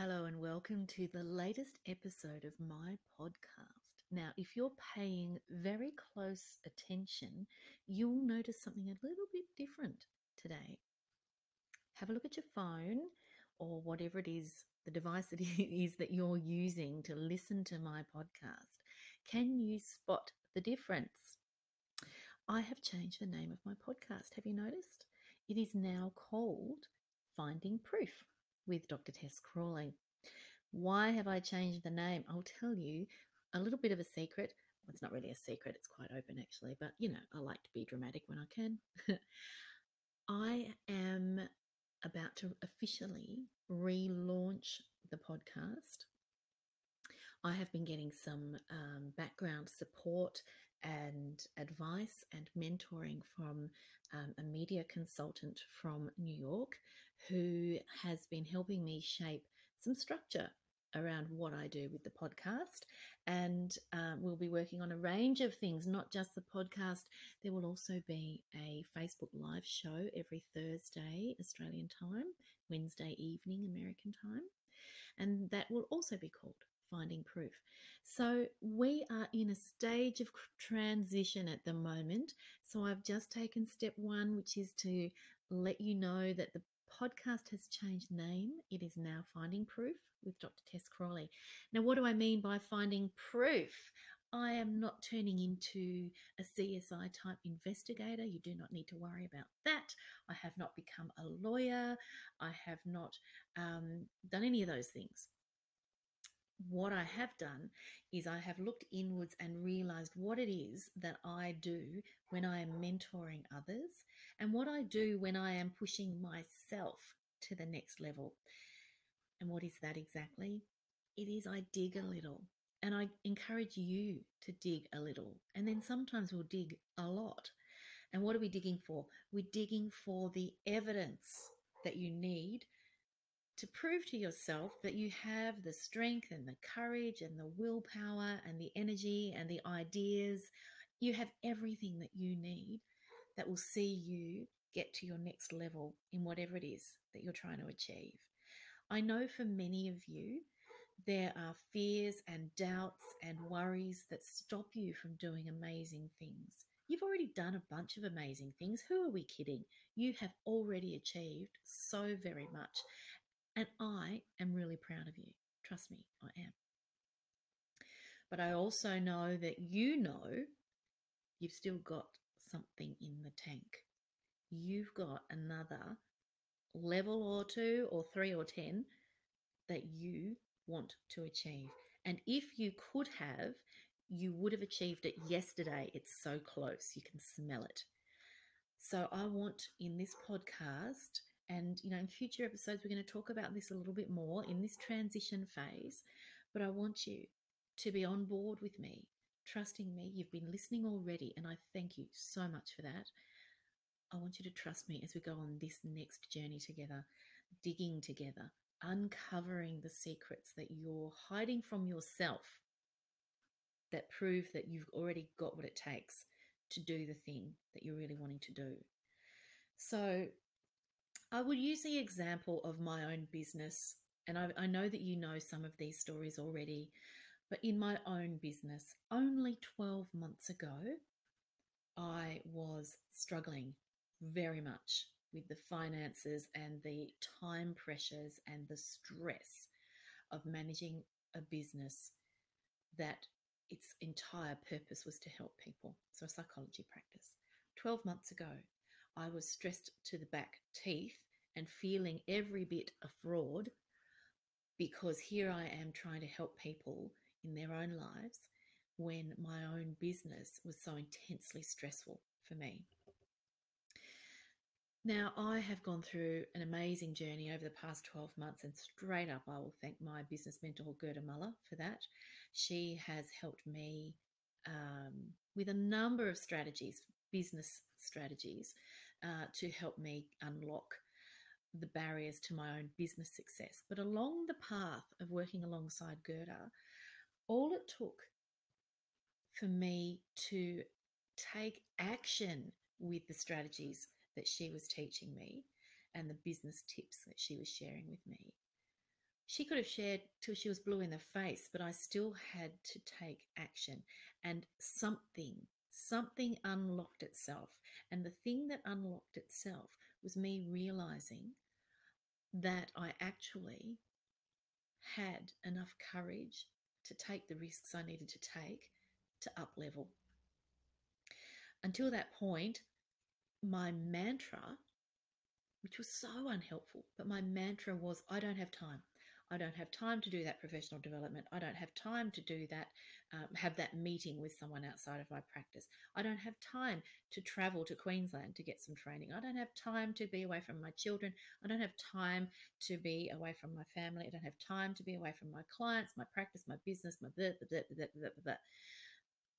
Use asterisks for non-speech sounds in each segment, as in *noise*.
Hello, and welcome to the latest episode of my podcast. Now, if you're paying very close attention, you'll notice something a little bit different today. Have a look at your phone or whatever it is, the device *laughs* it is that you're using to listen to my podcast. Can you spot the difference? I have changed the name of my podcast. Have you noticed? It is now called Finding Proof with Dr. Tess Crawley. Why have I changed the name? I'll tell you a little bit of a secret. It's not really a secret, it's quite open actually, but you know, I like to be dramatic when I can. *laughs* I am about to officially relaunch the podcast. I have been getting some um, background support and advice and mentoring from um, a media consultant from New York who has been helping me shape some structure around what I do with the podcast. And um, we'll be working on a range of things, not just the podcast. There will also be a Facebook Live show every Thursday, Australian time, Wednesday evening, American time. And that will also be called Finding Proof. So we are in a stage of transition at the moment. So I've just taken step one, which is to let you know that the podcast has changed name. It is now Finding Proof with Dr. Tess Crawley. Now, what do I mean by finding proof? I am not turning into a CSI type investigator. You do not need to worry about that. I have not become a lawyer. I have not um, done any of those things. What I have done is I have looked inwards and realized what it is that I do when I am mentoring others and what I do when I am pushing myself to the next level. And what is that exactly? It is I dig a little and I encourage you to dig a little. And then sometimes we'll dig a lot. And what are we digging for? We're digging for the evidence that you need to prove to yourself that you have the strength and the courage and the willpower and the energy and the ideas. You have everything that you need that will see you get to your next level in whatever it is that you're trying to achieve. I know for many of you, there are fears and doubts and worries that stop you from doing amazing things. You've already done a bunch of amazing things. Who are we kidding? You have already achieved so very much. And I am really proud of you. Trust me, I am. But I also know that you know you've still got something in the tank. You've got another level or two or three or 10 that you want to achieve. And if you could have, you would have achieved it yesterday. It's so close, you can smell it. So, I want in this podcast, and you know, in future episodes, we're going to talk about this a little bit more in this transition phase. But I want you to be on board with me, trusting me. You've been listening already, and I thank you so much for that. I want you to trust me as we go on this next journey together, digging together, uncovering the secrets that you're hiding from yourself that prove that you've already got what it takes to do the thing that you're really wanting to do. So, I would use the example of my own business, and I, I know that you know some of these stories already, but in my own business, only 12 months ago, I was struggling very much with the finances and the time pressures and the stress of managing a business that its entire purpose was to help people. So, a psychology practice. 12 months ago, I was stressed to the back teeth and feeling every bit a fraud because here I am trying to help people in their own lives when my own business was so intensely stressful for me. Now, I have gone through an amazing journey over the past 12 months, and straight up, I will thank my business mentor, Gerda Muller, for that. She has helped me um, with a number of strategies, business strategies, uh, to help me unlock the barriers to my own business success. But along the path of working alongside Gerda, all it took for me to take action with the strategies that she was teaching me and the business tips that she was sharing with me she could have shared till she was blue in the face, but I still had to take action. And something, something unlocked itself. And the thing that unlocked itself was me realizing that I actually had enough courage to take the risks I needed to take to up level. Until that point, my mantra, which was so unhelpful, but my mantra was I don't have time. I don't have time to do that professional development. I don't have time to do that, um, have that meeting with someone outside of my practice. I don't have time to travel to Queensland to get some training. I don't have time to be away from my children. I don't have time to be away from my family. I don't have time to be away from my clients, my practice, my business, my blah, blah, blah, blah, blah, blah.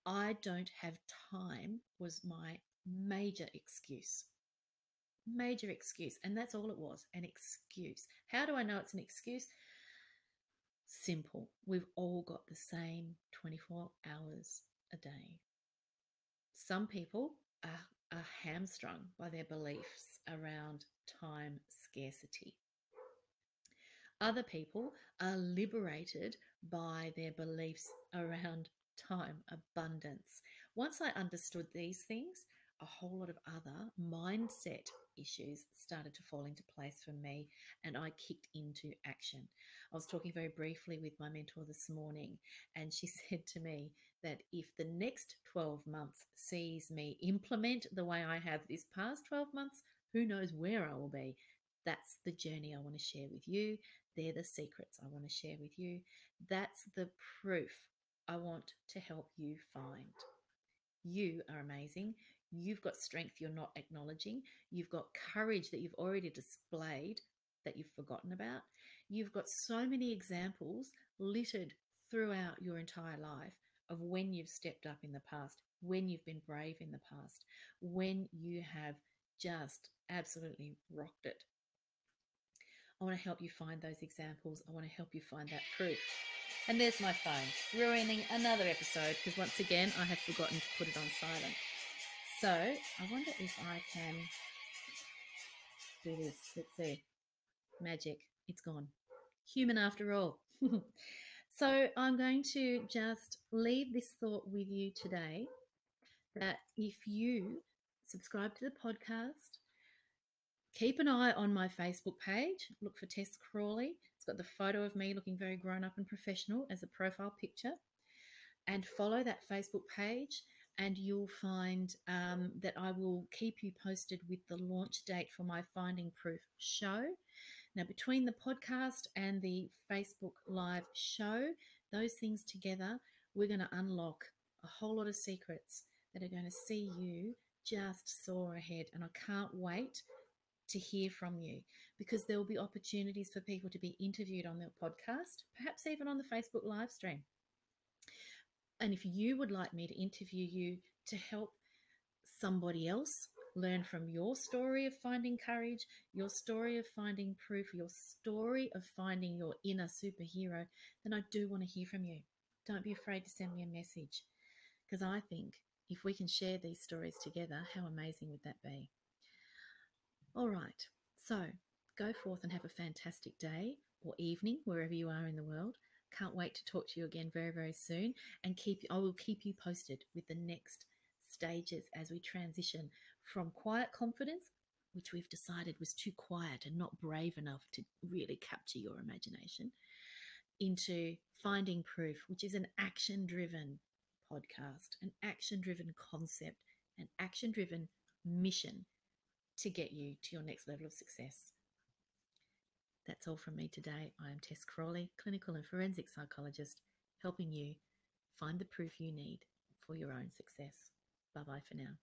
I don't have time was my major excuse. Major excuse. And that's all it was an excuse. How do I know it's an excuse? Simple. We've all got the same 24 hours a day. Some people are, are hamstrung by their beliefs around time scarcity. Other people are liberated by their beliefs around time abundance. Once I understood these things, a whole lot of other mindset issues started to fall into place for me and I kicked into action. I was talking very briefly with my mentor this morning, and she *laughs* said to me that if the next 12 months sees me implement the way I have this past 12 months, who knows where I will be. That's the journey I want to share with you. They're the secrets I want to share with you. That's the proof I want to help you find. You are amazing. You've got strength you're not acknowledging. You've got courage that you've already displayed that you've forgotten about. You've got so many examples littered throughout your entire life of when you've stepped up in the past, when you've been brave in the past, when you have just absolutely rocked it. I want to help you find those examples. I want to help you find that proof. And there's my phone, ruining another episode because once again I have forgotten to put it on silent. So I wonder if I can do this. Let's see. Magic. It's gone. Human after all. *laughs* so I'm going to just leave this thought with you today that if you subscribe to the podcast, keep an eye on my Facebook page. Look for Tess Crawley. It's got the photo of me looking very grown up and professional as a profile picture. And follow that Facebook page, and you'll find um, that I will keep you posted with the launch date for my Finding Proof show. Now, between the podcast and the Facebook Live show, those things together, we're going to unlock a whole lot of secrets that are going to see you just soar ahead. And I can't wait to hear from you because there will be opportunities for people to be interviewed on their podcast, perhaps even on the Facebook live stream. And if you would like me to interview you to help somebody else learn from your story of finding courage, your story of finding proof, your story of finding your inner superhero, then I do want to hear from you. Don't be afraid to send me a message because I think if we can share these stories together, how amazing would that be? All right, so go forth and have a fantastic day or evening wherever you are in the world. Can't wait to talk to you again very, very soon and keep I will keep you posted with the next stages as we transition from quiet confidence, which we've decided was too quiet and not brave enough to really capture your imagination, into finding proof, which is an action driven podcast, an action driven concept, an action driven mission to get you to your next level of success. That's all from me today. I am Tess Crawley, clinical and forensic psychologist, helping you find the proof you need for your own success. Bye bye for now.